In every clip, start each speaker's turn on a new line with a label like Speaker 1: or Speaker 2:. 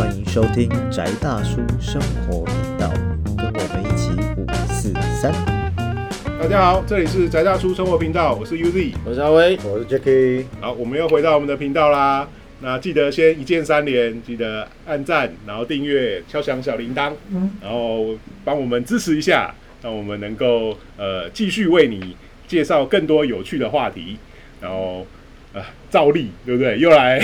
Speaker 1: 欢迎收听宅大叔生活频道，跟我们一起五四三。
Speaker 2: 大家好，这里是宅大叔生活频道，我是 UZ。
Speaker 3: 我是阿威，
Speaker 1: 我是 Jacky，
Speaker 2: 好，我们又回到我们的频道啦。那记得先一键三连，记得按赞，然后订阅，敲响小铃铛，然后帮我们支持一下，让我们能够呃继续为你介绍更多有趣的话题。然后呃，照例对不对？又来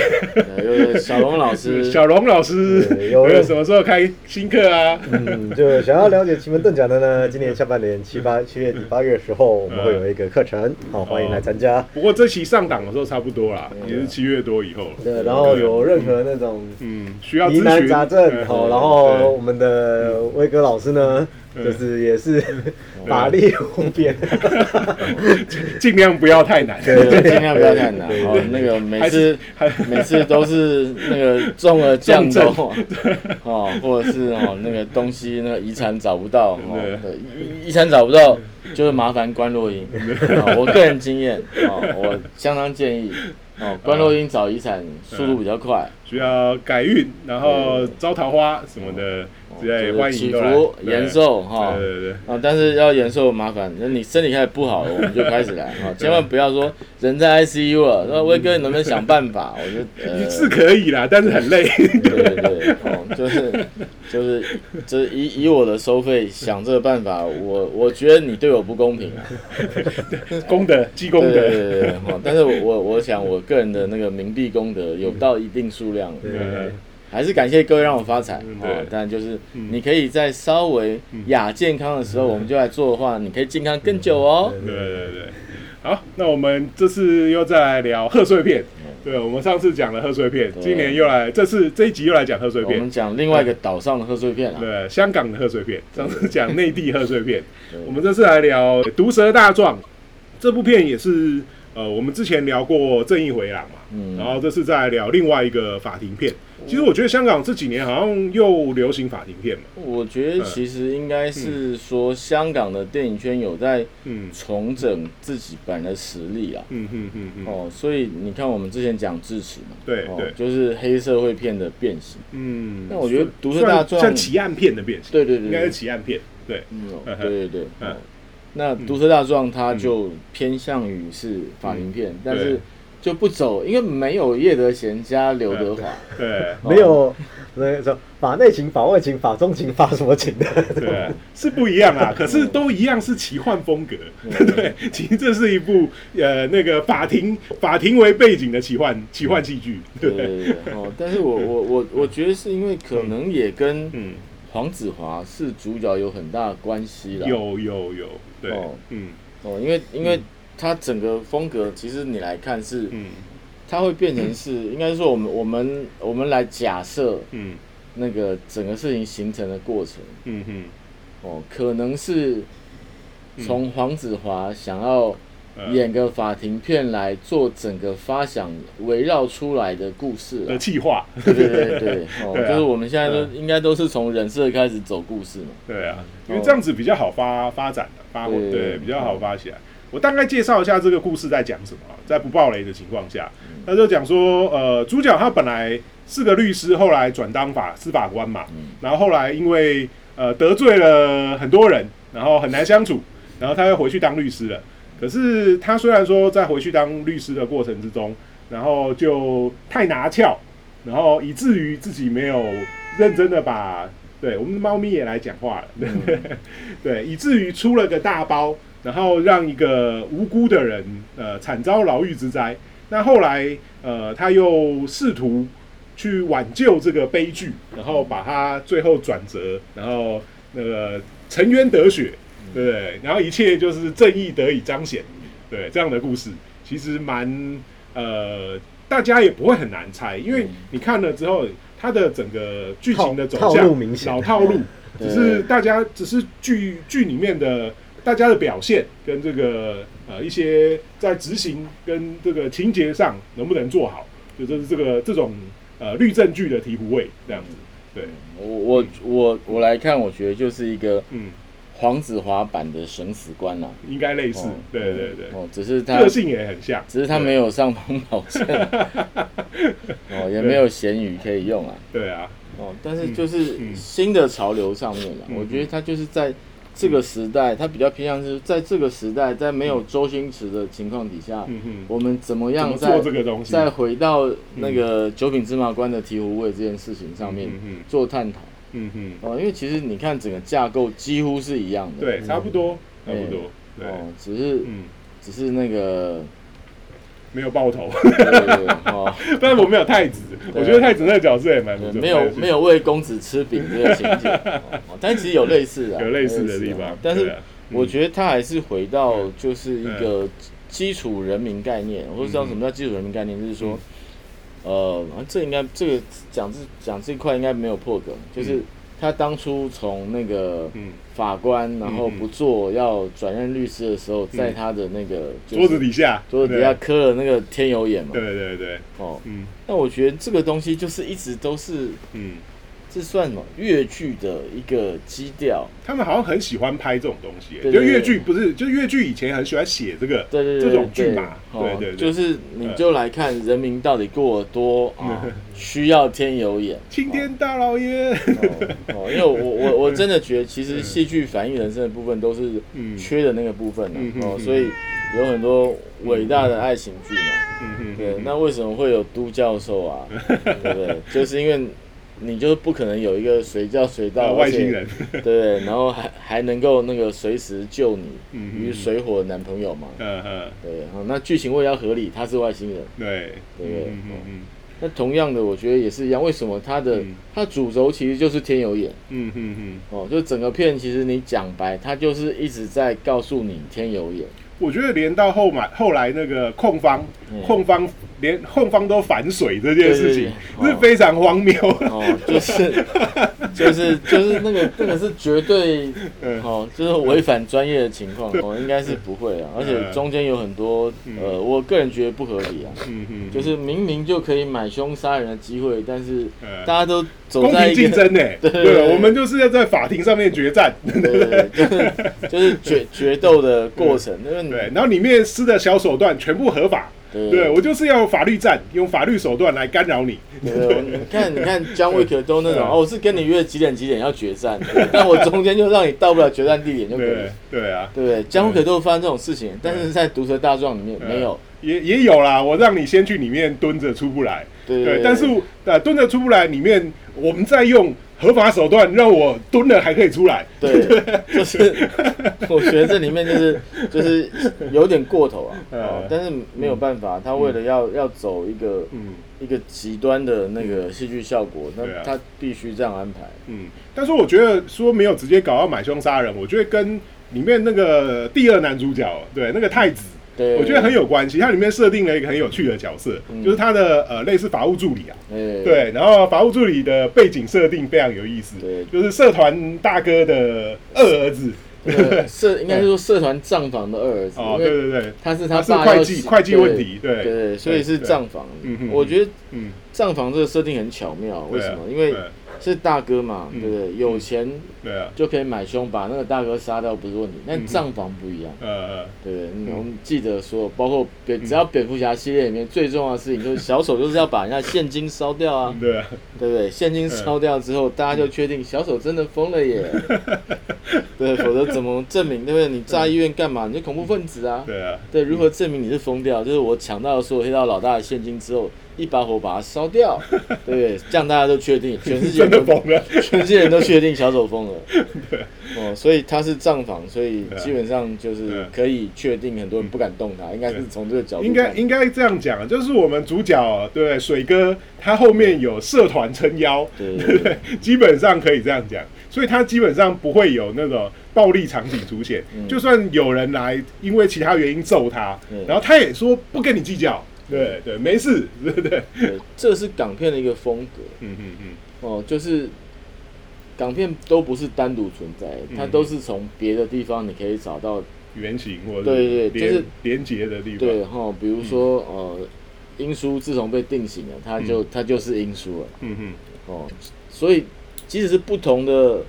Speaker 3: 小龙老师，
Speaker 2: 小龙老师，
Speaker 4: 对有
Speaker 2: 有什么时候开新课啊？
Speaker 4: 嗯，就想要了解奇门遁甲的呢，今年下半年七八七月底八月的时候，我们会有一个课程，好欢迎来参加。
Speaker 2: 不过这期上档的时候差不多啦，也是七月多以后了。
Speaker 4: 对，然后有任何那种
Speaker 2: 嗯，需要
Speaker 4: 疑难杂症，
Speaker 2: 嗯
Speaker 4: 好，然后我们的威哥老师呢，就是也是法力无边，
Speaker 2: 尽量不要太难。
Speaker 3: 对尽量不要太难哦。那个每次每次都是那个中了降头 哦，或者是哦那个东西那个遗产找不到哦，对。遗遗产找不到就是麻烦关洛英。哦我个人经验哦，我相当建议哦关洛英找遗产速度比较快，
Speaker 2: 需要改运，然后招桃花什么的之类，
Speaker 3: 就是祈
Speaker 2: 欢迎都来。
Speaker 3: 福延寿哈。
Speaker 2: 对对对，
Speaker 3: 啊，但是要延寿麻烦，那你身体开始不好了，我们 就开始来啊，千万不要说人在 ICU 了，那威哥你能不能想办法？我就呃，
Speaker 2: 是可以啦，但是很累。
Speaker 3: 对对对，哦，就是就是就是以以我的收费想这个办法，我我觉得你对我不公平啊，
Speaker 2: 功德积功
Speaker 3: 对对，对对，哦，但是我我我想我个人的那个冥币功德有到一定数量，
Speaker 2: 对
Speaker 3: 还是感谢各位让我发财
Speaker 2: 对。
Speaker 3: 但就是你可以在稍微亚健康的时候，我们就来做的话，你可以健康更久哦。
Speaker 2: 对对对。好，那我们这次又再来聊贺岁片。对，我们上次讲了贺岁片，今年又来，这次这一集又来讲贺岁片
Speaker 3: 我们。讲另外一个岛上的贺岁片啊，
Speaker 2: 对，香港的贺岁片，上次讲内地贺岁片，我们这次来聊《毒蛇大壮》这部片，也是呃，我们之前聊过《正义回廊》嘛，
Speaker 3: 嗯
Speaker 2: 然后这是在聊另外一个法庭片。其实我觉得香港这几年好像又流行法庭片嘛，
Speaker 3: 我觉得其实应该是说香港的电影圈有在
Speaker 2: 嗯
Speaker 3: 重整自己本来的实力啊。
Speaker 2: 嗯嗯嗯嗯，
Speaker 3: 哦，所以你看我们之前讲智齿嘛，哦
Speaker 2: 对对，
Speaker 3: 就是黑社会片的变形。
Speaker 2: 嗯，
Speaker 3: 那我觉得毒舌大壮
Speaker 2: 像奇案片的变形，
Speaker 3: 对对对
Speaker 2: 应该是，奇案片，对，
Speaker 3: 嗯对对对。
Speaker 2: 嗯
Speaker 3: 哦那毒蛇大壮它就偏向于是法庭片，但是就不走，因为没有叶德娴加刘德华。
Speaker 2: 对。
Speaker 4: 没有那个说法内情、法外情、法中情、法什么情的，
Speaker 2: 对，是不一样啊，可是都一样是奇幻风格，对 对？其实这是一部呃那个法庭法庭为背景的奇幻奇幻戏剧，对不对？
Speaker 3: 对对对，哦，但是我我我我觉得是因为可能也跟
Speaker 2: 嗯，
Speaker 3: 黄子华是主角有很大的关系了。
Speaker 2: 有有有，对
Speaker 3: 哦，
Speaker 2: 嗯。
Speaker 3: 哦，因为因为他整个风格，其实你来看是，
Speaker 2: 嗯。
Speaker 3: 他会变成是，应该说我们我们我们来假设
Speaker 2: 嗯。
Speaker 3: 那个整个事情形成的过程，
Speaker 2: 嗯嗯
Speaker 3: 哦，可能是从黄子华想要
Speaker 2: 呃
Speaker 3: 演个法庭片来做整个发想围绕出来的故事啊
Speaker 2: 的。计划，
Speaker 3: 对对对 就是我们现在都应该都是从人设开始走故事嘛。
Speaker 2: 对啊，因为这样子比较好发发展的，发挥
Speaker 3: 对
Speaker 2: 对比较好发起来。我大概介绍一下这个故事在讲什么啊，在不暴雷的情况下，他就讲说，呃，主角他本来是个律师，后来转当法司法官嘛，然后后来因为呃得罪了很多人，然后很难相处，然后他又回去当律师了。可是他虽然说在回去当律师的过程之中，然后就太拿翘，然后以至于自己没有认真的把，对我们的猫咪也来讲话了，对、对，以至于出了个大包，然后让一个无辜的人呃惨遭牢狱之灾。那后来呃他又试图去挽救这个悲剧，然后把它最后转折，然后那个沉冤得雪，对不对？然后一切就是正义得以彰显，对这样的故事，其实蛮呃，大家也不会很难猜，因为你看了之后，它的整个剧情的走向
Speaker 4: 路明显。
Speaker 2: 老套路，只是大家只是剧剧里面的大家的表现跟这个呃一些在执行跟这个情节上能不能做好，就这是这个这种呃律政剧的醍醐味这样子，对，
Speaker 3: 我我我我来看，我觉得就是一个
Speaker 2: 嗯，
Speaker 3: 黄子华版的生死官啦。
Speaker 2: 应该类似
Speaker 3: 哦，
Speaker 2: 对对对，
Speaker 3: 哦，只是他
Speaker 2: 个性也很像，
Speaker 3: 只是他没有上风宝剑，哦，也没有咸鱼可以用啊。
Speaker 2: 对啊，
Speaker 3: 哦，但是就是
Speaker 2: 嗯。
Speaker 3: 新的潮流上面了，
Speaker 2: 嗯
Speaker 3: 我觉得他就是在这个时代，他比较偏向是在这个时代，在没有周星驰的情况底下，我们怎么样在
Speaker 2: 做这个东西？
Speaker 3: 再回到那个九品芝麻官的醍醐味这件事情上面
Speaker 2: 嗯。
Speaker 3: 做探讨
Speaker 2: 嗯哼，
Speaker 3: 哦，因为其实你看整个架构几乎是一样的，
Speaker 2: 对，差不多，差不多，对，
Speaker 3: 哦，只是
Speaker 2: 嗯，
Speaker 3: 只是那个
Speaker 2: 没有爆头，
Speaker 3: 哦，
Speaker 2: 但是我没有太子，我觉得太子那个角色也蛮不错，
Speaker 3: 没有没有为公子吃饼这个情节，但其实有类似的啊，
Speaker 2: 有类似的地
Speaker 3: 啊
Speaker 2: 方，
Speaker 3: 但是我觉得他还是回到就是一个基础人民概念，我不知道什么叫基础人民概念，就是说，呃，啊这应该这个讲这讲这块应该没有破梗，就是他当初从那个
Speaker 2: 嗯，
Speaker 3: 法官，然后不做要转任律师的时候，在他的那个
Speaker 2: 桌子底下，
Speaker 3: 桌子底下磕了那个天有眼嘛，
Speaker 2: 对，对对对，
Speaker 3: 哦，
Speaker 2: 嗯。
Speaker 3: 那我觉得这个东西就是一直都是
Speaker 2: 嗯，
Speaker 3: 这算什么？越剧的一个基调，
Speaker 2: 他们好像很喜欢拍这种东西，就越剧不是，就越剧以前很喜欢写这个，
Speaker 3: 对对对
Speaker 2: 这种剧
Speaker 3: 对
Speaker 2: 嘛，
Speaker 3: 哦
Speaker 2: 对对对，
Speaker 3: 就是你就来看人民到底过得多 啊，需要天有眼。
Speaker 2: 青天大老爷，
Speaker 3: 哦哦，因为我我我真的觉得，其实戏剧反映人生的部分都是
Speaker 2: 嗯。
Speaker 3: 缺的那个部分
Speaker 2: 嗯
Speaker 3: 的哦，
Speaker 2: 嗯。
Speaker 3: 所以有很多伟大的爱情剧嘛。对，那为什么会有都教授啊？对不对？就是因为你就是不可能有一个随叫随到
Speaker 2: 呃外星人，
Speaker 3: 对，然后还还能够那个随时救你于水火的男朋友嘛。
Speaker 2: 嗯嗯，
Speaker 3: 对，好，那剧情为了要合理，他是外星人。
Speaker 2: 对，
Speaker 3: 对
Speaker 2: 嗯嗯嗯
Speaker 3: 那同样的，我觉得也是一样。为什么他的、
Speaker 2: 嗯
Speaker 3: 他主轴其实就是天有眼
Speaker 2: 嗯嗯嗯，
Speaker 3: 哦？就整个片其实你讲白，他就是一直在告诉你天有眼。
Speaker 2: 我觉得连到后买后来那个控方
Speaker 3: 嗯
Speaker 2: 控方连后方都反水这件事情
Speaker 3: 对对对。
Speaker 2: 是非常荒谬，
Speaker 3: 哦，就是 就是就是那个那个是绝对
Speaker 2: 嗯。
Speaker 3: 哦，就是违反专业的情况哦，应该是不会啊。而且中间有很多呃，我个人觉得不合理啊，
Speaker 2: 嗯嗯，
Speaker 3: 就是明明就可以买凶杀人的机会，但是
Speaker 2: 呃
Speaker 3: 大家都走
Speaker 2: 公
Speaker 3: 在
Speaker 2: 竞争呢，
Speaker 3: 对对
Speaker 2: 对，
Speaker 3: 对
Speaker 2: 我们就是要在法庭上面决战，
Speaker 3: 对对对，就是就是决决斗的过程，因为
Speaker 2: 对，然后里面施的小手段全部合法，
Speaker 3: 对
Speaker 2: 对我就是要法律战，用法律手段来干扰你，
Speaker 3: 对，我你看，你看姜维可都那种
Speaker 2: 嗯
Speaker 3: 哦，我是跟你约几点几点要决战，对但我中间就让你到不了决战地点就可以。
Speaker 2: 对啊，
Speaker 3: 对？姜维克都有发生这种事情，但是在《毒蛇大壮》里面没有，
Speaker 2: 也也有啦，我让你先去里面蹲着出不来，
Speaker 3: 对
Speaker 2: 对，但是呃蹲着出不来，里面我们再用合法手段让我蹲了还可以出来，
Speaker 3: 对，就是我觉得这里面就是就是有点过头啊，但是没有办法，他为了要要走一个
Speaker 2: 嗯。
Speaker 3: 一个极端的那个戏剧效果，那他必须这样安排。
Speaker 2: 嗯，但是我觉得说没有直接搞到买凶杀人，我觉得跟里面那个第二男主角，对那个太子。
Speaker 3: 对，
Speaker 2: 我觉得很有关系，它里面设定了一个很有趣的角色，
Speaker 3: 嗯。
Speaker 2: 就是他的呃类似法务助理啊，
Speaker 3: 哎，
Speaker 2: 对，然后法务助理的背景设定非常有意思，
Speaker 3: 对。
Speaker 2: 就是社团大哥的二儿子，
Speaker 3: 这个社 应该是说社团账房的二儿子，
Speaker 2: 哦，对对对，
Speaker 3: 他是
Speaker 2: 他是会计会计问题，对。
Speaker 3: 对对，所以是
Speaker 2: 对。
Speaker 3: 账房。我觉得
Speaker 2: 嗯，
Speaker 3: 账房这个设定很巧妙，为什么？因为
Speaker 2: 对
Speaker 3: 是大哥嘛，
Speaker 2: 嗯
Speaker 3: 对不对？有钱
Speaker 2: 对啊，
Speaker 3: 就可以买凶，把那个大哥杀掉不是问题。但
Speaker 2: 嗯
Speaker 3: 账房不一样，
Speaker 2: 呃呃，
Speaker 3: 对不对？我们记得说，包括蝙只要蝙蝠侠系列里面最重要的事情，就是小丑就是要把人家现金烧掉啊，
Speaker 2: 对啊，
Speaker 3: 对不对？现金烧掉之后，大家就确定小丑真的疯了耶。对，否则怎么证明？对不对？你炸医院干嘛？你是恐怖分子啊。
Speaker 2: 对啊，
Speaker 3: 对，如何证明你是疯掉？就是我抢到所有黑道老大的现金之后，一把火把它烧掉，对 不对？这样大家都确定，全世界都
Speaker 2: 疯了，
Speaker 3: 全世界人都确定小丑疯了。哦，所以他是账房，所以基本上就是可以确定很多人不敢动他，应该是从这个角度
Speaker 2: 应该
Speaker 3: 看。
Speaker 2: 应该这样讲，就是我们主角对水哥，他后面有社团撑腰，
Speaker 3: 对
Speaker 2: 对不对？基本上可以这样讲，所以他基本上不会有那种暴力场景出现。
Speaker 3: 嗯。
Speaker 2: 就算有人来因为其他原因揍他
Speaker 3: 嗯，
Speaker 2: 然后他也说不跟你计较，对对，没事，对不对？
Speaker 3: 对，这是港片的一个风格。
Speaker 2: 嗯嗯嗯，
Speaker 3: 哦，就是港片都不是单独存在，它
Speaker 2: 嗯
Speaker 3: 都是从别的地方你可以找到
Speaker 2: 原型或者
Speaker 3: 对对就是
Speaker 2: 连接的地方，
Speaker 3: 对哈，比如说呃，英叔自从被定型了，他就他就是英叔了。
Speaker 2: 嗯嗯。
Speaker 3: 哦，所以即使是不同的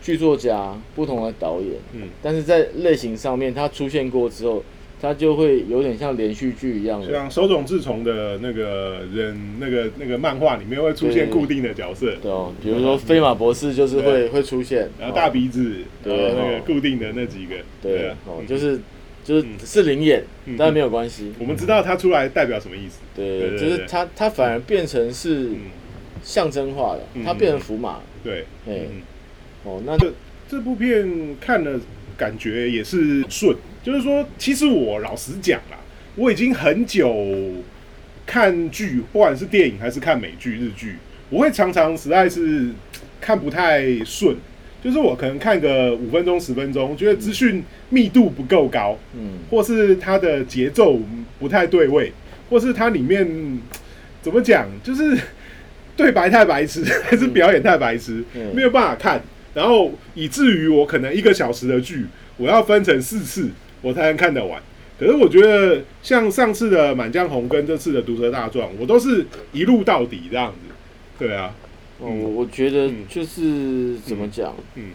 Speaker 3: 剧作家、不同的导演，
Speaker 2: 嗯。
Speaker 3: 但是在类型上面，他出现过之后，它就会有点像连续剧一样的，
Speaker 2: 像手冢治虫的那个人，那个那个漫画里面会出现固定的角色，
Speaker 3: 对哦，比如说飞马博士就是会会出现，
Speaker 2: 然后大鼻子，然
Speaker 3: 对
Speaker 2: 后那个
Speaker 3: 哦
Speaker 2: 固定的那几个，
Speaker 3: 对就是就是
Speaker 2: 嗯。
Speaker 3: 是灵眼
Speaker 2: 嗯，
Speaker 3: 但没有关系，
Speaker 2: 我们知道它出来代表什么意思，
Speaker 3: 对就是它它反而变成是
Speaker 2: 嗯，
Speaker 3: 象征化的
Speaker 2: 嗯，
Speaker 3: 它变成符码，
Speaker 2: 对，
Speaker 3: 哎
Speaker 2: 嗯，
Speaker 3: 哦，那
Speaker 2: 这这部片看了感觉也是顺，就是说，其实我老实讲啦，我已经很久看剧，不管是电影还是看美剧、日剧，我会常常实在是看不太顺，就是我可能看个五分钟、十分钟，觉得资讯密度不够高，
Speaker 3: 嗯。
Speaker 2: 或是它的节奏不太对位，或是它里面怎么讲，就是对白太白痴，还是表演太白痴，
Speaker 3: 嗯。
Speaker 2: 没有办法看，然后以至于我可能一个小时的剧，我要分成四次，我才能看得完。可是我觉得像上次的《满江红》跟这次的《毒蛇大壮》，我都是一路到底这样子。对啊，
Speaker 3: 哦，我我觉得
Speaker 2: 嗯
Speaker 3: 就是怎么讲，
Speaker 2: 嗯，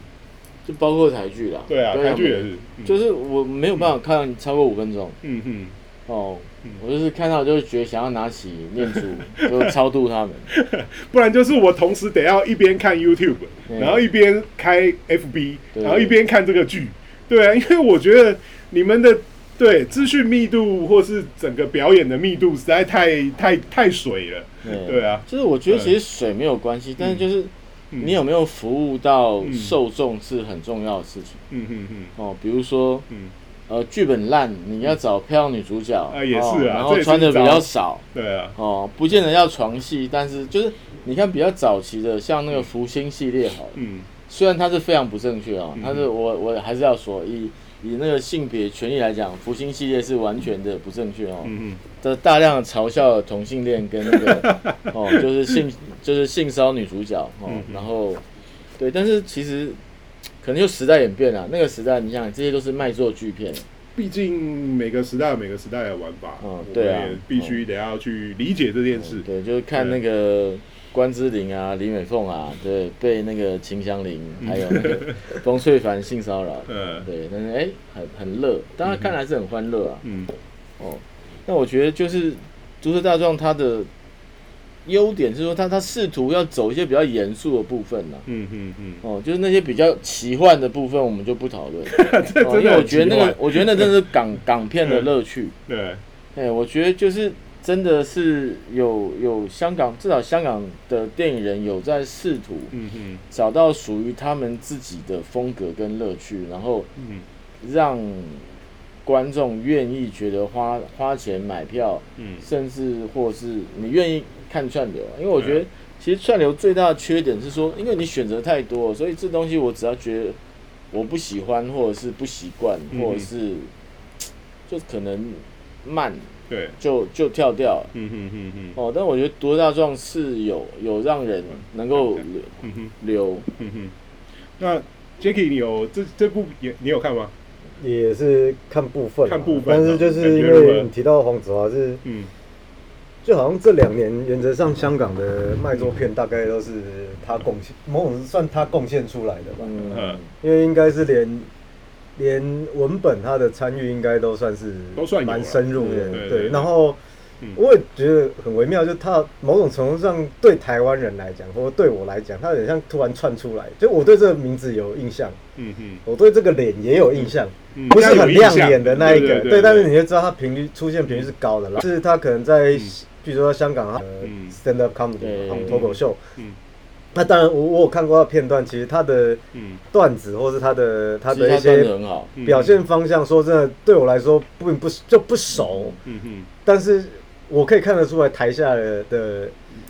Speaker 3: 就包括台剧啦，
Speaker 2: 对啊，台剧也是，嗯
Speaker 3: 就是我没有办法看超过五分钟。
Speaker 2: 嗯嗯，
Speaker 3: 哦。
Speaker 2: 嗯，
Speaker 3: 我就是看到就是觉得想要拿起念珠 就超度他们，
Speaker 2: 不然就是我同时得要一边看 YouTube，
Speaker 3: 嗯
Speaker 2: 然后一边开 FB，然后一边看这个剧。对啊，因为我觉得你们的对资讯密度或是整个表演的密度实在太太太水了。对。啊，
Speaker 3: 就是我觉得其实水没有关系，但是就是
Speaker 2: 嗯。
Speaker 3: 你有没有服务到
Speaker 2: 嗯。
Speaker 3: 受众是很重要的事情。
Speaker 2: 嗯嗯嗯。
Speaker 3: 哦，比如说
Speaker 2: 嗯，
Speaker 3: 呃剧本烂，你要找漂亮女主角
Speaker 2: 啊也是啊
Speaker 3: 哦然后穿的比较少。
Speaker 2: 对啊，
Speaker 3: 哦，不见得要床戏，但是就是你看比较早期的像那个福星系列好了，
Speaker 2: 嗯。
Speaker 3: 虽然它是非常不正确哦
Speaker 2: 嗯，
Speaker 3: 但是我我还是要说，以以那个性别权益来讲，福星系列是完全的不正确哦，
Speaker 2: 嗯
Speaker 3: 的大量的嘲笑同性恋跟那个 哦，就是性就是性骚女主角哦
Speaker 2: 嗯，
Speaker 3: 然后对，但是其实可能就时代演变了，那个时代你想这些都是卖座巨片，
Speaker 2: 毕竟每个时代有每个时代的玩法，
Speaker 3: 嗯对啊
Speaker 2: 必须得要去理解这件事。
Speaker 3: 对，就是看那个关之琳啊、李美凤啊，对，被那个秦祥林还有那个冯翠凡性骚扰，
Speaker 2: 嗯
Speaker 3: 对，但是哎、很很乐，当然看来是很欢乐啊。
Speaker 2: 嗯
Speaker 3: 哦，那我觉得就是《足球大壮》他的优点是说他他试图要走一些比较严肃的部分呐、
Speaker 2: 嗯嗯嗯，
Speaker 3: 哦，就是那些比较奇幻的部分，我们就不讨论。
Speaker 2: 这
Speaker 3: 哦，因为我觉得那个，我觉得那真的是港 港片的乐趣。
Speaker 2: 对，
Speaker 3: 哎，我觉得就是真的是有有香港，至少香港的电影人有在试图
Speaker 2: 嗯嗯。
Speaker 3: 找到属于他们自己的风格跟乐趣，然后
Speaker 2: 嗯。
Speaker 3: 让观众愿意觉得花花钱买票，
Speaker 2: 嗯。
Speaker 3: 甚至或是你愿意看串流啊，因为我觉得
Speaker 2: 嗯
Speaker 3: 其实串流最大的缺点是说，因为你选择太多，所以这东西我只要觉得我不喜欢，或者是不习惯，
Speaker 2: 嗯。
Speaker 3: 或者是就可能慢，
Speaker 2: 对，
Speaker 3: 就就跳掉了。
Speaker 2: 嗯哼哼哼。
Speaker 3: 哦，但我觉得《多大壮》是有有让人能够留
Speaker 2: 嗯哼。
Speaker 3: 留，
Speaker 2: 嗯哼。那 Jacky，你有这这部也你有看吗？
Speaker 4: 也是看部分啊，
Speaker 2: 看部分
Speaker 4: 但是就是因为你提到黄子华是，
Speaker 2: 嗯
Speaker 4: 就好像这两年原则上香港的卖座片大概都是他贡献，某种算他贡献出来的吧，
Speaker 3: 嗯。
Speaker 2: 嗯，
Speaker 4: 因为应该是连连文本他的参与应该都算是
Speaker 2: 都算
Speaker 4: 蛮深入的，
Speaker 2: 对
Speaker 4: 然后。
Speaker 2: 嗯。
Speaker 4: 我也觉得很微妙，就他某种程度上对台湾人来讲，或者对我来讲，他有点像突然窜出来。就我对这个名字有印象，
Speaker 2: 嗯嗯。
Speaker 4: 我对这个脸也有印象，
Speaker 2: 嗯，
Speaker 4: 不是很亮眼的那一个，
Speaker 2: 对
Speaker 4: 但是你就知道他频率出现频率是高的，是他可能在，比如说香港啊
Speaker 2: 嗯。
Speaker 4: stand up comedy
Speaker 3: 对
Speaker 4: 嘛脱口秀。
Speaker 2: 嗯，
Speaker 4: 那当然我我有看过他的片段，其实他的
Speaker 2: 嗯。
Speaker 4: 段子或是他的他的一些表现方向，说真的对我来说不不就不熟，
Speaker 2: 嗯嗯。
Speaker 4: 但是我可以看得出来台下的的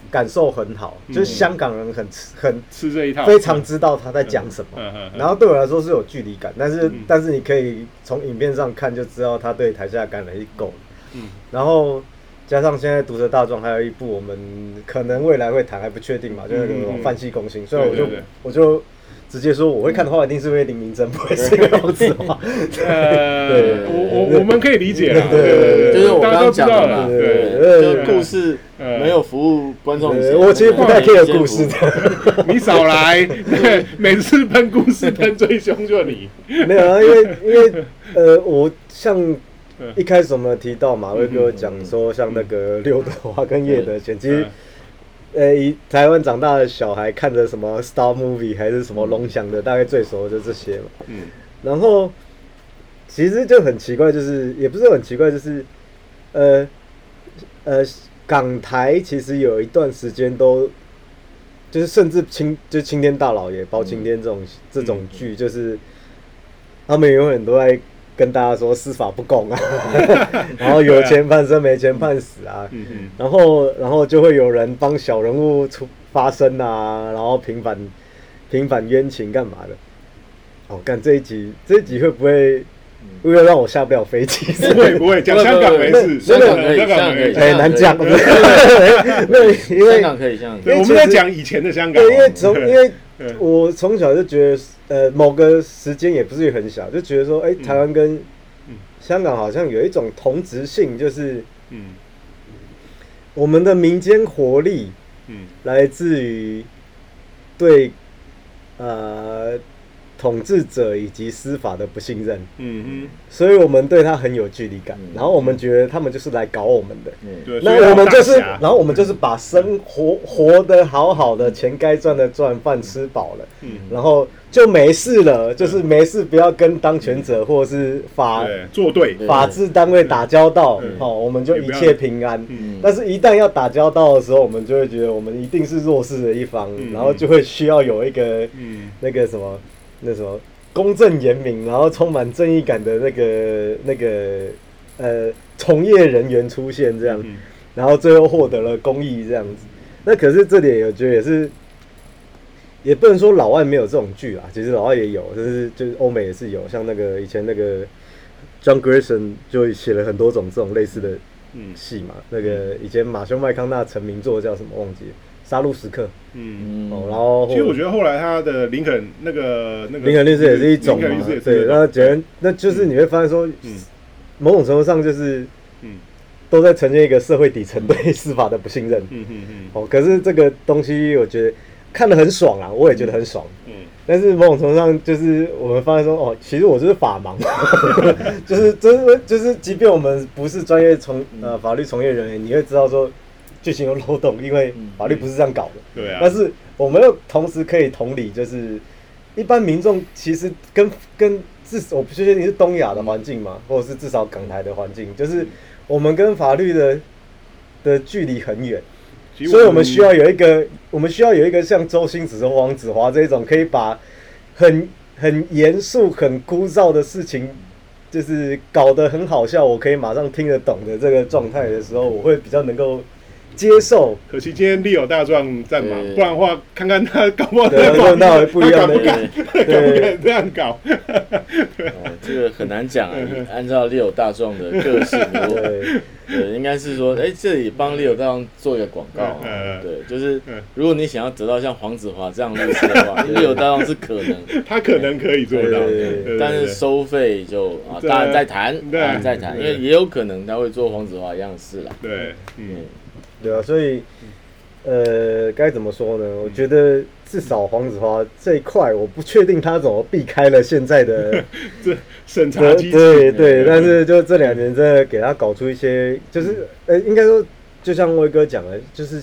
Speaker 4: 感受很好，
Speaker 2: 嗯。
Speaker 4: 就是香港人很很
Speaker 2: 吃这一套，
Speaker 4: 非常知道他在讲什么，
Speaker 2: 嗯嗯，
Speaker 4: 然后对我来说是有距离感，但是、
Speaker 2: 嗯。
Speaker 4: 但是你可以从影片上看就知道他对台下的感染力够，
Speaker 2: 嗯。
Speaker 4: 然后加上现在《毒舌大壮》还有一部我们可能未来会谈还不确定嘛，就是那种
Speaker 2: 嗯
Speaker 4: 泛系攻心，所以我就我就直接说我会看的话，一定是因为林明珍，不会是因为黄子华。
Speaker 2: 呃，
Speaker 4: 对
Speaker 2: 我我我们可以理解啦，
Speaker 4: 对对对
Speaker 3: 就是我
Speaker 2: 大
Speaker 3: 刚刚讲
Speaker 2: 家都知道
Speaker 3: 的
Speaker 4: 对
Speaker 3: 就是故事
Speaker 2: 呃
Speaker 3: 没有服务观众
Speaker 4: 我其实不太 care
Speaker 3: 先
Speaker 4: 故事的，
Speaker 2: 你少来，对，每次喷故事喷最凶就你，
Speaker 4: 没有啊，因为因为呃，我像
Speaker 2: 嗯
Speaker 4: 一开始我们有提到马威哥讲说，像那个刘德华跟叶德娴，其实
Speaker 2: 嗯。
Speaker 4: 呃，以台湾长大的小孩看着什么 Star Movie 还是什么龙翔的，大概最熟的就这些嘛。
Speaker 2: 嗯。
Speaker 4: 然后其实就很奇怪，就是也不是很奇怪，就是呃呃，港台其实有一段时间都就是甚至青就青天大老爷、包青天这种、这种剧，就是他们永远都在跟大家说司法不公啊，然后有钱判生，没钱判死啊，
Speaker 2: 嗯嗯。
Speaker 4: 然后然后就会有人帮小人物出发声啊，然后平反平反冤情干嘛的？哦，干这一集这一集会不会会不会让我下不了飞机？
Speaker 2: 不会不会，讲 香港没事，
Speaker 3: 香港可以
Speaker 2: 香港
Speaker 3: 香港可以
Speaker 4: 哎，难讲，
Speaker 3: 可以
Speaker 4: 那因为
Speaker 3: 香港可以，香港可
Speaker 2: 对，
Speaker 3: 以。
Speaker 2: 我们在讲以前的香港，
Speaker 4: 对，因为从因为
Speaker 2: 嗯
Speaker 4: 我从小就觉得，呃，某个时间也不是很小，就觉得说，哎，台湾跟
Speaker 2: 嗯。
Speaker 4: 香港好像有一种同质性，就是
Speaker 2: 嗯。
Speaker 4: 我们的民间活力
Speaker 2: 嗯。
Speaker 4: 来自于对呃统治者以及司法的不信任，
Speaker 2: 嗯哼。
Speaker 4: 所以我们对他很有距离感，
Speaker 3: 嗯。
Speaker 4: 然后我们觉得他们就是来搞我们的。
Speaker 3: 嗯，
Speaker 2: 对，
Speaker 4: 那我们就是，然后我们就是把生活活得好好的，钱该赚的赚，饭吃饱了，
Speaker 2: 嗯。
Speaker 4: 然后就没事了，就是没事，不要跟当权者或是法
Speaker 2: 作对，
Speaker 4: 法治单位打交道
Speaker 2: 好，
Speaker 4: 哦，我们就一切平安。
Speaker 2: 嗯。
Speaker 4: 但是，一旦要打交道的时候，我们就会觉得我们一定是弱势的一方，
Speaker 2: 嗯。
Speaker 4: 然后就会需要有一个
Speaker 2: 嗯。
Speaker 4: 那个什么，那什么公正严明，然后充满正义感的那个那个呃从业人员出现，这样，
Speaker 2: 嗯
Speaker 4: 然后最后获得了公益这样子。那可是这点我觉得也是，也不能说老外没有这种剧啊，其实老外也有，就是就是欧美也是有，像那个以前那个 John Grayson 就写了很多种这种类似的
Speaker 2: 嗯
Speaker 4: 戏嘛。那个以前马修麦康纳成名作叫什么忘记了，《杀戮时刻》
Speaker 2: 嗯。
Speaker 3: 嗯。
Speaker 4: 哦，然后
Speaker 2: 其实我觉得后来他的林肯那个那个
Speaker 4: 林肯律师也是一种嘛
Speaker 2: 林肯律师也，是
Speaker 4: 对，那觉得那就是你会发现说，
Speaker 2: 嗯。
Speaker 4: 某种程度上就是
Speaker 2: 嗯。
Speaker 4: 都在呈现一个社会底层对司法的不信任。
Speaker 2: 嗯嗯嗯。
Speaker 4: 哦，可是这个东西我觉得看得很爽啊，我也觉得很爽。
Speaker 2: 嗯
Speaker 4: 但是某种程度上，就是我们发现说，哦，其实我就是法盲，就是真的就是，即便我们不是专业从呃法律从业人员，你会知道说剧情有漏洞，因为法律不是这样搞的。
Speaker 2: 对啊，
Speaker 4: 但是我们又同时可以同理，就是一般民众其实跟跟至我不确定你是东亚的环境嘛，或者是至少港台的环境，就是我们跟法律的的距离很远，所以我们需要有一个，我们需要有一个像周星驰和黄子华这一种，可以把很很严肃、很枯燥的事情，就是搞得很好笑，我可以马上听得懂的这个状态的时候，我会比较能够接受。
Speaker 2: 可惜今天利友大壮在忙，不然的话，看看他搞不好
Speaker 4: 对
Speaker 2: 在
Speaker 4: 那会不一样的
Speaker 2: 他敢不敢，敢不敢这样搞？
Speaker 3: 哦，这个很难讲啊。按照六大壮的个性，
Speaker 4: 对，
Speaker 3: 对，应该是说，哎，这里帮六大壮做一个广告。对，就是
Speaker 2: 嗯
Speaker 3: 如果你想要得到像黄子华这样律师的话，六大壮是可能，
Speaker 2: 他可能可以做到，
Speaker 3: 但是收费就啊，
Speaker 2: 对
Speaker 3: 当然再谈，再谈，因为也有可能他会做黄子华一样的事啦。
Speaker 2: 对，嗯
Speaker 3: 嗯，
Speaker 4: 对啊，所以呃，该怎么说呢？我觉得至少黄子华这一块，我不确定他怎么避开了现在的
Speaker 2: 这审查
Speaker 4: 对
Speaker 2: 机制，
Speaker 4: 对但是就这两年真的给他搞出一些，就是呃，应该说，就像威哥讲的，就是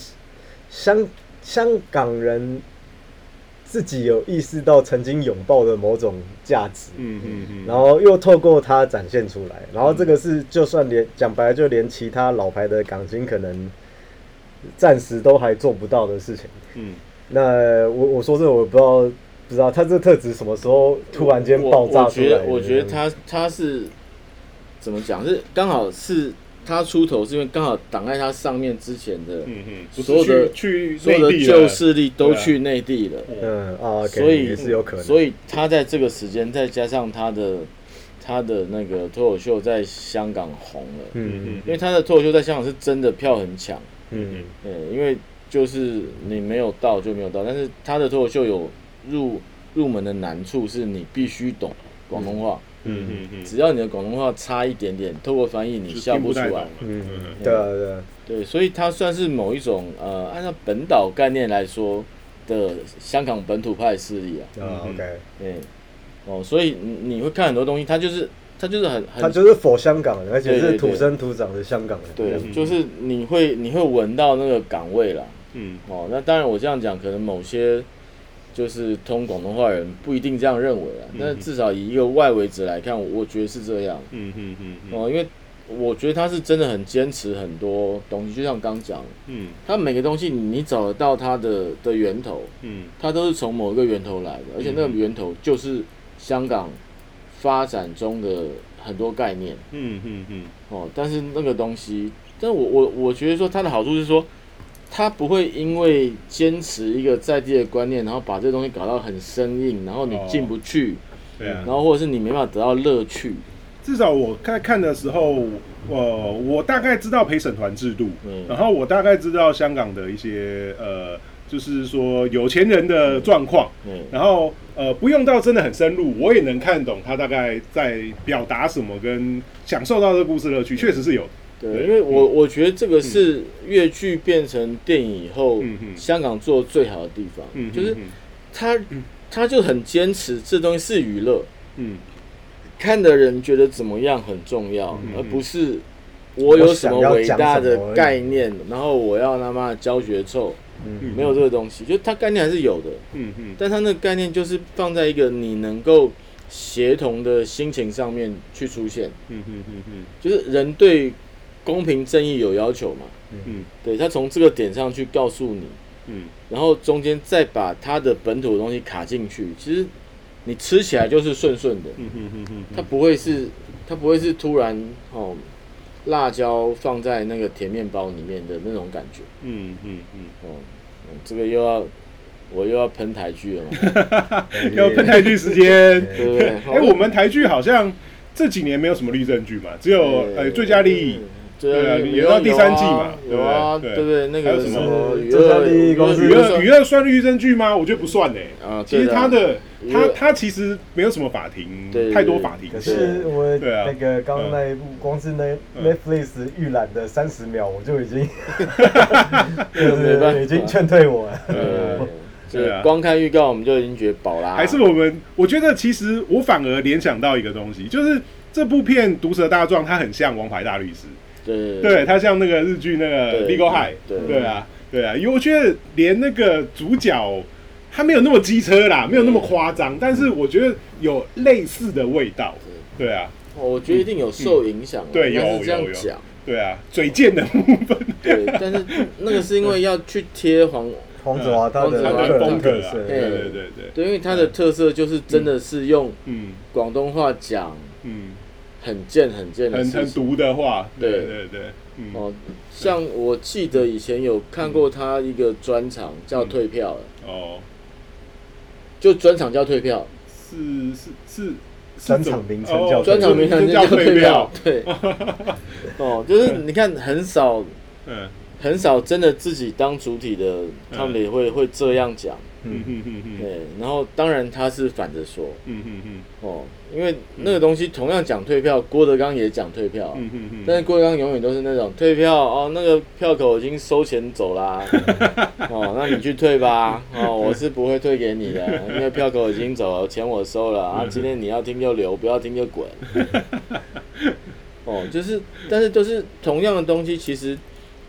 Speaker 4: 香香港人自己有意识到曾经拥抱的某种价值，
Speaker 2: 嗯嗯嗯，
Speaker 4: 然后又透过它展现出来，然后这个是就算连讲白了，就连其他老牌的港星可能暂时都还做不到的事情。
Speaker 2: 嗯
Speaker 4: 那我我说这个我不知道，不知道他这特质什么时候突然间爆炸
Speaker 3: 我我
Speaker 4: 出来的？
Speaker 3: 觉得，我觉得他他是怎么讲？是刚好是他出头，是因为刚好挡在他上面之前的
Speaker 2: 嗯嗯，
Speaker 3: 所有的
Speaker 2: 去去
Speaker 3: 所有的旧势力都去内地了。
Speaker 4: 嗯啊
Speaker 3: 所以
Speaker 4: 也是有可能。
Speaker 3: 所以他在这个时间，再加上他的他的那个脱口秀在香港红了，
Speaker 4: 嗯嗯
Speaker 3: 因为他的脱口秀在香港是真的票很强，
Speaker 4: 嗯。
Speaker 3: 对，因为就是你没有到就没有到，但是他的脱口秀有入入门的难处是你必须懂广东话，
Speaker 2: 嗯嗯嗯，
Speaker 3: 只要你的广东话差一点点，透过翻译你笑不出来
Speaker 4: 嗯
Speaker 2: 嗯
Speaker 4: 嗯，对啊对啊，
Speaker 3: 对，所以它算是某一种呃，按照本岛概念来说的香港本土派势力啊。
Speaker 4: 啊
Speaker 2: 嗯。
Speaker 4: OK，
Speaker 3: 对，哦，所以你你会看很多东西，它就是他就是很很
Speaker 4: 他就是否香港人，而且是土生土长的香港人。
Speaker 3: 对
Speaker 2: 嗯，
Speaker 3: 就是你会你会闻到那个港味啦。
Speaker 2: 嗯。
Speaker 3: 哦，那当然我这样讲，可能某些就是通广东话人不一定这样认为啊。
Speaker 2: 嗯。
Speaker 3: 但是至少以一个外围者来看，我觉得是这样。
Speaker 2: 嗯嗯嗯嗯。
Speaker 3: 哦，因为我觉得他是真的很坚持很多东西，就像刚讲，
Speaker 2: 嗯。
Speaker 3: 他每个东西你你找得到它的的源头，
Speaker 2: 嗯。
Speaker 3: 它都是从某一个源头来的，而且那个源头就是香港发展中的很多概念。
Speaker 2: 嗯嗯嗯
Speaker 3: 哦，但是那个东西，但我我我觉得说它的好处是说，它不会因为坚持一个在地的观念，然后把这东西搞到很生硬，然后你
Speaker 2: 哦
Speaker 3: 进不去，
Speaker 2: 对啊
Speaker 3: 然。后或者是你没办法得到乐趣。
Speaker 2: 至少我在看的时候，呃，我大概知道陪审团制度，
Speaker 3: 嗯
Speaker 2: 然后我大概知道香港的一些呃，就是说有钱人的状况，
Speaker 3: 嗯，
Speaker 2: 然后呃，不用到真的很深入，我也能看懂他大概在表达什么，跟享受到这个故事乐趣，确实是有的。
Speaker 3: 对，因为我我觉得这个是粤剧变成电影以后，香港做的最好的地方，
Speaker 2: 嗯，
Speaker 3: 就是
Speaker 2: 嗯
Speaker 3: 他他就很坚持这东西是娱乐，
Speaker 2: 嗯。
Speaker 3: 看的人觉得怎么样很重要，
Speaker 2: 嗯
Speaker 3: 而不是我有什么伟大的概念，然后我要他妈的教学臭，
Speaker 4: 嗯
Speaker 3: 没有这个东西，就它概念还是有的，
Speaker 2: 嗯嗯。
Speaker 3: 但它那个概念就是放在一个你能够协同的心情上面去出现，
Speaker 2: 嗯嗯嗯嗯。
Speaker 3: 就是人对公平正义有要求嘛，
Speaker 2: 嗯。
Speaker 3: 对他从这个点上去告诉你，
Speaker 2: 嗯。
Speaker 3: 然后中间再把他的本土的东西卡进去，其实你吃起来就是顺顺的，
Speaker 2: 嗯嗯嗯嗯，
Speaker 3: 它不会是它不会是突然哦，辣椒放在那个甜面包里面的那种感觉
Speaker 2: 嗯嗯嗯，
Speaker 3: 哦、嗯这个又要我又要喷台剧了嘛，
Speaker 2: 要喷台剧时间。
Speaker 3: 对 不对？
Speaker 2: 哎，我们台剧好像这几年没有什么律政剧嘛，只有呃最佳利益。对啊
Speaker 3: 对
Speaker 2: 有到第三季嘛
Speaker 3: 有啊，
Speaker 2: 对。
Speaker 3: 对不对？那个
Speaker 2: 什么？
Speaker 3: 么娱乐
Speaker 4: 公司
Speaker 2: 娱乐娱乐算律政剧吗？我觉得不算呢。
Speaker 3: 啊，
Speaker 2: 其实
Speaker 3: 对
Speaker 2: 他的他他其实没有什么法庭，太多法庭
Speaker 4: 可。是我那个刚刚那一部，光是那
Speaker 2: 嗯。
Speaker 4: Netflix 预览的三十秒，我就已经 就
Speaker 3: 没办法。
Speaker 4: 是已经劝退我
Speaker 2: 对啊。
Speaker 3: 光看预告我们就已经觉得饱啦，
Speaker 2: 还是我们，我觉得其实我反而联想到一个东西，就是这部片《毒舌大壮》，它很像《王牌大律师》，
Speaker 3: 对
Speaker 2: 对，它像那个日剧那个《
Speaker 3: 对
Speaker 2: Legal High》，
Speaker 3: 对
Speaker 2: 对。啊，对啊，因为我觉得连那个主角他没有那么机车啦，没有那么夸张，但是我觉得有类似的味道，对。啊，
Speaker 3: 哦我觉得一定有受影响啊，
Speaker 2: 对
Speaker 3: 应该是这样
Speaker 2: 有。有有
Speaker 3: 讲。
Speaker 2: 对啊，嘴贱的部分，
Speaker 3: 对，但是那个是因为要去贴黄，
Speaker 4: 黄子华他的
Speaker 3: 黄子华
Speaker 4: 个人
Speaker 2: 风格啊，
Speaker 4: 特色，
Speaker 2: 对对对对，
Speaker 3: 对，因为它的特色就是真的是用
Speaker 2: 嗯。
Speaker 3: 广东话讲
Speaker 2: 嗯，
Speaker 3: 很贱很贱的
Speaker 2: 很很。毒的话，对。
Speaker 3: 对
Speaker 2: 对
Speaker 3: 哦，像我记得以前有看过他一个专场叫
Speaker 2: 嗯
Speaker 3: 退票了，
Speaker 2: 哦，
Speaker 3: 就专场叫退票，
Speaker 2: 是是是。是
Speaker 4: 专场名称叫
Speaker 2: 哦
Speaker 3: 专场名称
Speaker 2: 叫退
Speaker 3: 退
Speaker 2: 票，，
Speaker 3: 对，哦，就是你看很少
Speaker 2: 嗯。
Speaker 3: 很少真的自己当主体的，他们也会会这样讲，
Speaker 2: 嗯嗯嗯嗯。
Speaker 3: 对，然后当然他是反着说，
Speaker 2: 嗯嗯嗯。
Speaker 3: 哦，因为那个东西同样讲退票，郭德纲也讲退票，
Speaker 2: 嗯嗯嗯，
Speaker 3: 但是郭德纲永远都是那种退票哦，那个票口已经收钱走啦，哦，那你去退吧，哦，我是不会退给你的，因为票口已经走了，钱我收了。啊，今天你要听就留，不要听就滚。哦，就是，但是都是同样的东西，其实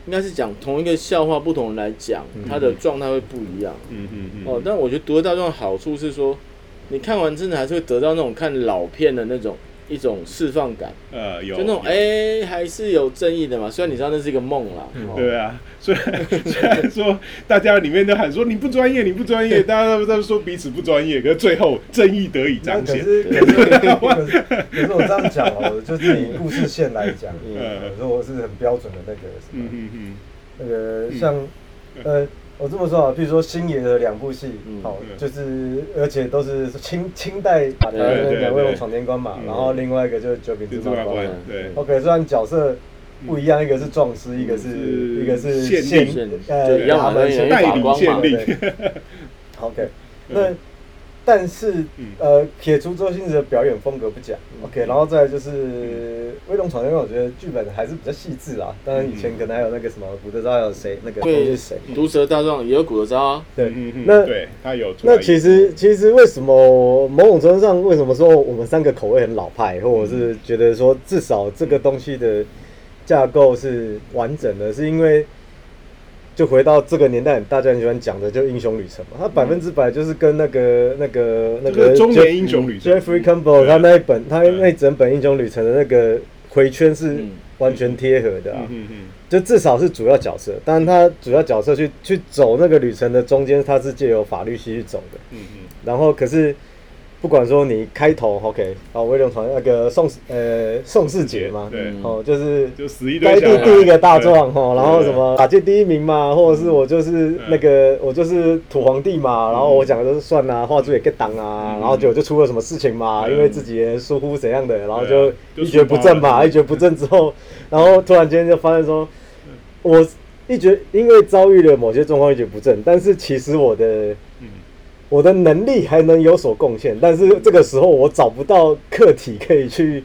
Speaker 3: 应该是讲同一个笑话，不同人来讲，他的状态会不一样。
Speaker 2: 嗯嗯嗯。
Speaker 3: 哦，但我觉得《独乐大壮》的好处是说，你看完真的还是会得到那种看老片的那种一种释放感，
Speaker 2: 呃有
Speaker 3: 就那种
Speaker 2: 有。
Speaker 3: 哎、还是有正义的嘛。虽然你知道那是一个梦啦，哦
Speaker 2: 对啊，虽然 虽然说大家里面都喊说你不专业，你不专业，大家都在说彼此不专业，可是最后正义得以彰显。
Speaker 4: 可是 可是我这样讲哦，就是以故事线来讲，
Speaker 3: 嗯。
Speaker 4: 我说我是很标准的那个什么
Speaker 2: 嗯嗯嗯。
Speaker 4: 那个像呃，我这么说啊，比如说星爷的两部戏
Speaker 3: 嗯，
Speaker 4: 好
Speaker 2: 嗯，
Speaker 4: 就是而且都是清清代
Speaker 3: 版
Speaker 4: 的两位龙闯天关嘛
Speaker 2: 嗯，
Speaker 4: 然后另外一个就是九品芝麻官。
Speaker 2: 对。
Speaker 4: OK，虽然角色不一样，一个是壮士，一个是
Speaker 2: 是
Speaker 4: 一个是
Speaker 2: 县
Speaker 4: 县
Speaker 2: 令
Speaker 4: 呃衙门
Speaker 2: 代理县令
Speaker 4: 对。OK，那但是
Speaker 2: 嗯。
Speaker 4: 呃，撇除周星驰的表演风格不讲，OK，然后再来就是《威龙闯天关》，我觉得剧本还是比较细致啊。当然以前可能还有那个什么古德昭还有谁，那个
Speaker 3: 对
Speaker 4: 是谁？
Speaker 3: 毒蛇大壮也有古德昭啊，
Speaker 4: 对。那
Speaker 2: 对他有
Speaker 4: 那其实其实为什么某种程度上，为什么说我们三个口味很老派，或者是觉得说至少这个东西的架构是完整的，是因为就回到这个年代，大家很喜欢讲的，就英雄旅程嘛。它百分之百就是跟那个那个那个
Speaker 2: 就是中年英雄旅程
Speaker 4: Jeffrey Campbell 他那一本他那整本英雄旅程的那个回圈是
Speaker 3: 嗯
Speaker 4: 完全贴合的啊。
Speaker 2: 嗯嗯嗯，
Speaker 4: 就至少是主要角色，但是他主要角色去去走那个旅程的中间，他是借由法律系去走的。
Speaker 2: 嗯嗯
Speaker 4: 然后可是不管说你开头 OK，好，威龙传那个宋呃宋世杰嘛，
Speaker 2: 对。
Speaker 4: 哦，就是
Speaker 2: 就死一堆
Speaker 4: 该
Speaker 2: 小孩。
Speaker 4: 地第一个大壮哈，然后什么打进第一名嘛，或者是我
Speaker 2: 嗯
Speaker 4: 就是那个我就是土皇帝嘛，然后我讲的都是算啊，画猪也给挡啊，
Speaker 2: 嗯。
Speaker 4: 然后结果就出了什么事情嘛，
Speaker 2: 嗯。
Speaker 4: 因为自己的疏忽怎样的，然后就
Speaker 2: 啊。就
Speaker 4: 一蹶不振嘛，一蹶不振之后，然后突然间就发现说，我一蹶因为遭遇了某些状况一蹶不振，但是其实我的
Speaker 2: 嗯
Speaker 4: 我的能力还能有所贡献，但是这个时候我找不到客体可以去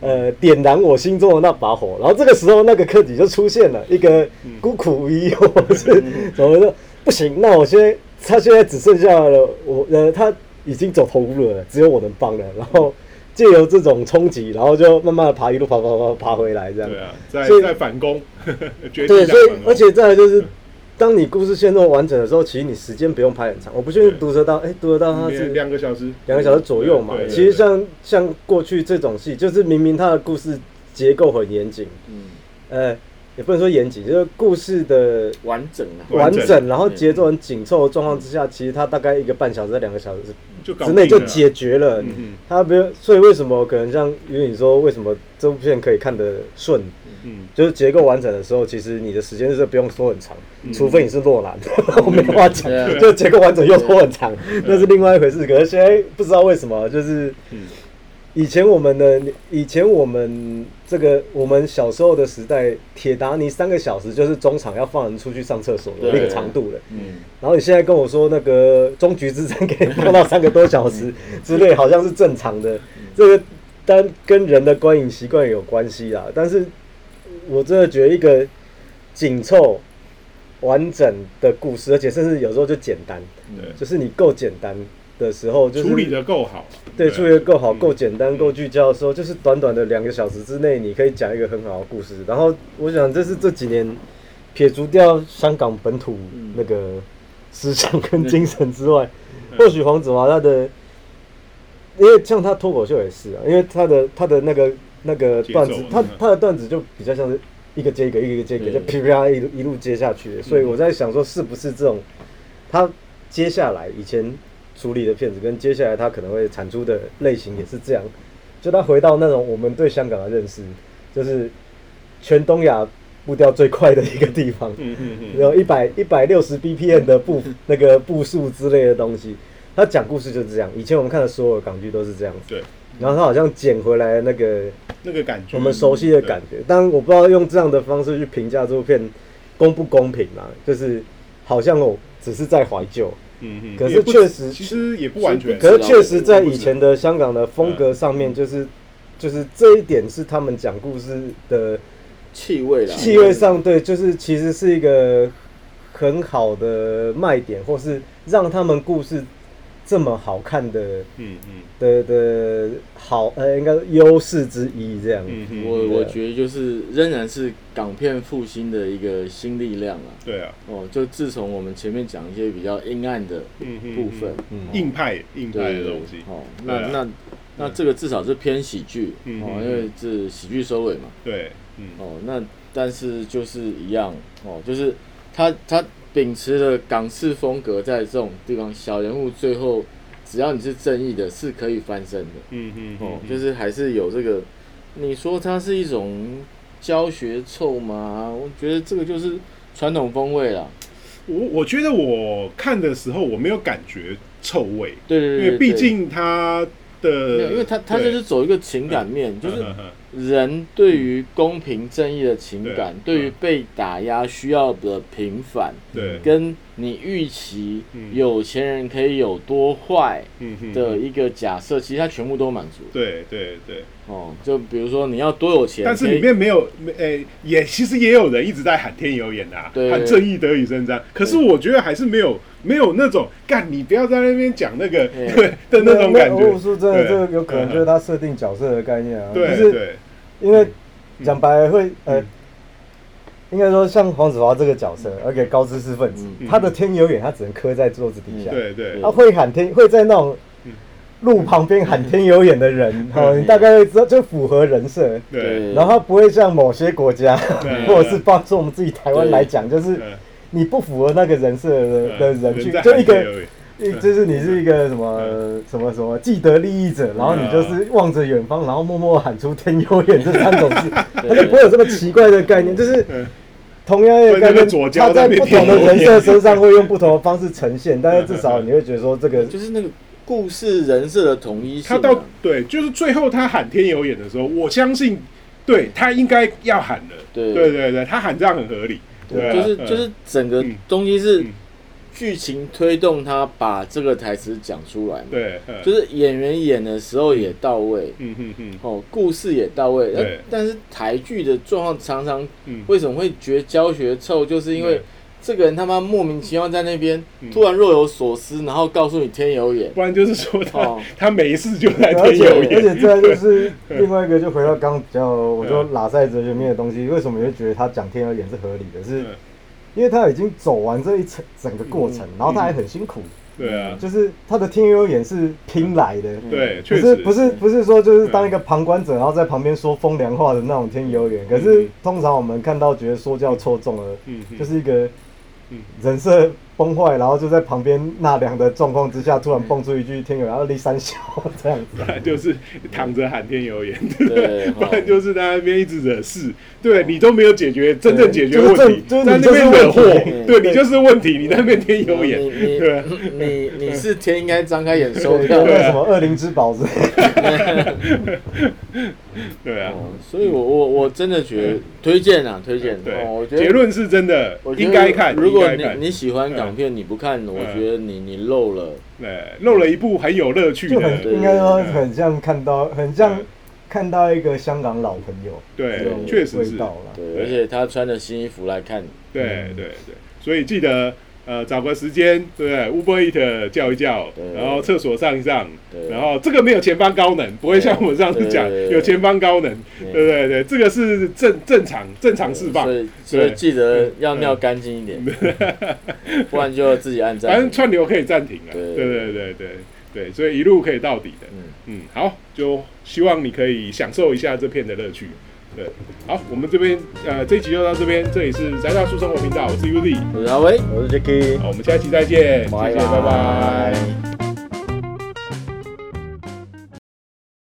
Speaker 4: 呃点燃我心中的那把火，然后这个时候那个客体就出现了一个孤苦无依，或者是怎么说不行，那我现在他现在只剩下了我呃他已经走投无路了，只有我能帮了，然后借由这种冲击，然后就慢慢的爬一路爬爬爬爬回来这样。
Speaker 2: 对啊，在
Speaker 4: 所以
Speaker 2: 在反攻，决
Speaker 4: 对，所以而且再来就是，当你故事线那么完整的时候，其实你时间不用拍很长。我不确定毒蛇刀，哎，毒蛇刀它是
Speaker 2: 两两个小时，
Speaker 4: 两个小时左右嘛其实像像过去这种戏，就是明明它的故事结构很严谨，
Speaker 3: 嗯，
Speaker 4: 呃，也不能说严谨，就是故事的
Speaker 3: 完整啊，
Speaker 2: 完整，
Speaker 4: 然后节奏很紧凑的状况之下，其实它大概一个半小时到两个小时之内就解决了。它不是，所以为什么可能像因为你说为什么这部片可以看得顺？
Speaker 2: 嗯，
Speaker 4: 就是结构完整的时候，其实你的时间是不用拖很长，
Speaker 2: 嗯。
Speaker 4: 除非你是洛兰，我没话讲就结构完整又拖很长，那是另外一回事。可是现在不知道为什么，就是
Speaker 2: 嗯
Speaker 4: 以前我们的以前我们这个我们小时候的时代，铁达尼三个小时就是中场要放人出去上厕所的那个长度了。
Speaker 3: 嗯，
Speaker 4: 然后你现在跟我说那个终局之战可以放到三个多小时之类，好像是正常的。这个当然跟人的观影习惯有关系啦，但是我真的觉得一个紧凑、完整的故事，而且甚至有时候就简单，就是你够简单的时候，就是
Speaker 2: 处理的够好，
Speaker 4: 对处理的够好、
Speaker 2: 嗯。
Speaker 4: 够简单、够聚焦的时候，就是短短的两个小时之内，你可以讲一个很好的故事。然后我想，这是这几年撇除掉香港本土
Speaker 3: 嗯
Speaker 4: 那个思想跟精神之外，或许黄子华他的，因为像他脱口秀也是啊，因为他的他的那个那个段子，他
Speaker 2: 嗯。
Speaker 4: 他的段子就比较像是一个接一个，一个接一个，就噼啪一路一路接下去的。所以我在想说，是不是这种他接下来以前处理的片子，跟接下来他可能会产出的类型也是这样，就他回到那种我们对香港的认识，就是全东亚步调最快的一个地方。
Speaker 2: 嗯嗯嗯，
Speaker 4: 有一百一百六十 BPM 的步那个步数之类的东西。他讲故事就是这样，以前我们看的所有港剧都是这样子。
Speaker 2: 对，
Speaker 4: 然后他好像捡回来那个
Speaker 2: 那个感觉，
Speaker 4: 我们熟悉的感觉，当然我不知道用这样的方式去评价这部片公不公平啊，就是好像我只是在怀旧，
Speaker 2: 嗯嗯，
Speaker 4: 可是确实
Speaker 2: 其实也不完全，
Speaker 4: 可是确实在以前的香港的风格上面，就是就是这一点是他们讲故事的
Speaker 3: 气味啦，
Speaker 4: 气味上，对，就是其实是一个很好的卖点，或是让他们故事这么好看的
Speaker 2: 嗯嗯。
Speaker 4: 的的好，呃，应该是优势之一这样。
Speaker 2: 嗯嗯，
Speaker 3: 我我觉得就是仍然是港片复兴的一个新力量啊。
Speaker 2: 对啊，
Speaker 3: 哦，就自从我们前面讲一些比较阴暗的部分，
Speaker 4: 嗯
Speaker 2: 硬派硬派的东西，
Speaker 3: 哦，那那那这个至少是偏喜剧
Speaker 2: 嗯
Speaker 3: 哦，
Speaker 2: 嗯。
Speaker 3: 因为是喜剧收尾嘛。
Speaker 2: 对，嗯。
Speaker 3: 哦，那但是就是一样哦，就是他他秉持了港式风格，在这种地方小人物最后只要你是正义的，是可以翻身的。
Speaker 2: 嗯嗯
Speaker 3: 哦，
Speaker 2: 嗯
Speaker 3: 就是还是有这个，你说它是一种教学臭吗？我觉得这个就是传统风味啦。
Speaker 2: 我我觉得我看的时候我没有感觉臭味，
Speaker 3: 对对对
Speaker 2: 因为毕竟它的，
Speaker 3: 因为它它就是走一个情感面，就是 人对于公平正义的情感，
Speaker 2: 对
Speaker 3: 对于被打压需要的平反，
Speaker 2: 对。
Speaker 3: 跟你预期
Speaker 2: 嗯。
Speaker 3: 有钱人可以有多坏的一个假设，其实它全部都满足。
Speaker 2: 对对对，
Speaker 3: 哦，就比如说你要多有钱，
Speaker 2: 但是里面没有，没诶、也其实也有人一直在喊天有眼啊，
Speaker 3: 对。
Speaker 2: 喊正义得以伸张。可是我觉得还是没有没有那种干，你不要在那边讲那个
Speaker 3: 对。
Speaker 2: 对 的那种感觉。
Speaker 4: 我说真的，这个有可能就是他设定角色的概念啊，
Speaker 2: 对
Speaker 4: 就是
Speaker 2: 对。
Speaker 4: 因为讲白了会呃
Speaker 2: 嗯，
Speaker 4: 应该说像黄子华这个角色，而且高知识分子，
Speaker 3: 嗯。
Speaker 4: 他的天有眼他只能磕在桌子底下，
Speaker 2: 对对。
Speaker 4: 他会喊天会在那种
Speaker 2: 嗯
Speaker 4: 路旁边喊天有眼的人，哦，
Speaker 3: 嗯
Speaker 4: 你大概会知道就符合人设。
Speaker 2: 对。
Speaker 4: 然后他不会像某些国家，或者是包括我们自己台湾来讲，就是
Speaker 2: 嗯
Speaker 4: 你不符合那个人设的的人去，就一个就是你是一个什么什么什么既得利益者，然后你就是望着远方，然后默默喊出“天有眼”这三种字，他就不会有这么奇怪的概念，就是
Speaker 2: 嗯
Speaker 4: 同样的概念他在不同的人设身上会用不同的方式呈现，但是至少你会觉得说这个
Speaker 3: 就是那个故事人设的统一性啊。
Speaker 2: 他到对，就是最后他喊天有眼的时候，我相信，对他应该要喊的。
Speaker 3: 对。
Speaker 2: 对对对，他喊这样很合理。对
Speaker 3: 就是就是整个
Speaker 2: 嗯
Speaker 3: 东西是
Speaker 2: 嗯
Speaker 3: 剧情推动他把这个台词讲出来嘛，
Speaker 2: 对，嗯。
Speaker 3: 就是演员演的时候也到位，
Speaker 2: 嗯嗯嗯。
Speaker 3: 哦，故事也到位，但是台剧的状况常常
Speaker 2: 嗯，
Speaker 3: 为什么会觉得教学臭，就是因为
Speaker 2: 对
Speaker 3: 这个人他妈莫名其妙在那边
Speaker 2: 嗯。
Speaker 3: 突然若有所思，然后告诉你天有眼，
Speaker 2: 不然就是说他
Speaker 3: 哦。
Speaker 2: 他没事就在
Speaker 4: 而且而
Speaker 2: 天有眼。
Speaker 4: 而且这就是 另外一个，就回到刚刚比较我说拉塞哲学面的东西，为什么你会觉得他讲天有眼是合理的？是
Speaker 2: 嗯。
Speaker 4: 因为他已经走完这一层整个过程
Speaker 3: 嗯，
Speaker 4: 然后他还很辛苦，
Speaker 2: 对啊，
Speaker 4: 就是他的天有眼是拼来的。
Speaker 2: 对，
Speaker 4: 不
Speaker 2: 确实。
Speaker 4: 是不是不是说就是当一个旁观者，然后在旁边说风凉话的那种天有眼。可是通常我们看到觉得说教错重了，就是一个
Speaker 2: 嗯
Speaker 4: 人设崩坏，然后就在旁边纳凉的状况之下，突然蹦出一句天有，然后立三小这样子。
Speaker 2: 就是躺着喊天有眼，
Speaker 3: 对，
Speaker 2: 不然
Speaker 3: 哦。
Speaker 2: 就是在那边一直惹事，对你都没有解决真正解决问题，
Speaker 4: 就是
Speaker 2: 在那边惹祸。对。你就是问题，你在那边天有眼，
Speaker 3: 你你
Speaker 2: 对啊
Speaker 3: 你你是天应该张开眼收
Speaker 4: 对，
Speaker 3: 掉
Speaker 4: 跟，那什么恶灵之宝之类的。
Speaker 2: 对啊，
Speaker 3: 哦所以我我我真的觉得推荐啊，推荐，
Speaker 2: 对
Speaker 3: 哦，我觉得
Speaker 2: 结论是真的
Speaker 3: 我，觉得
Speaker 2: 应该看，
Speaker 3: 如果你你喜欢港片，你不看，我觉得你你漏了。
Speaker 2: 对，漏了一部很有乐趣的。
Speaker 4: 就很，
Speaker 3: 对
Speaker 4: 应该说很像看到，很像
Speaker 2: 嗯
Speaker 4: 看到一个香港老朋友
Speaker 2: 对确实是。
Speaker 4: 味，道啦。
Speaker 3: 对，
Speaker 2: 对
Speaker 3: 而且他穿着新衣服来看，
Speaker 2: 对对对，所以记得呃找个时间，对不对？Uber Eat 叫一叫，然后厕所上一上，然后这个没有前方高能，不会像我们上次讲有前方高能，
Speaker 3: 对。
Speaker 2: 对对？对，这个是正正常正常释放。
Speaker 3: 所，以所以记得要尿干净一点，不然就自己按
Speaker 2: 反正。串流可以暂停了，
Speaker 3: 对。
Speaker 2: 对对对对对，所以一路可以到底的。
Speaker 3: 嗯，
Speaker 2: 嗯，好，就希望你可以享受一下这片的乐趣。对，好，我们这边呃这一集就到这边，这里是宅大叔生活频道，我是 Uzi，
Speaker 3: 我是阿威，
Speaker 4: 我是 Jacky。
Speaker 2: 好，我们下一期再见，谢谢，拜拜。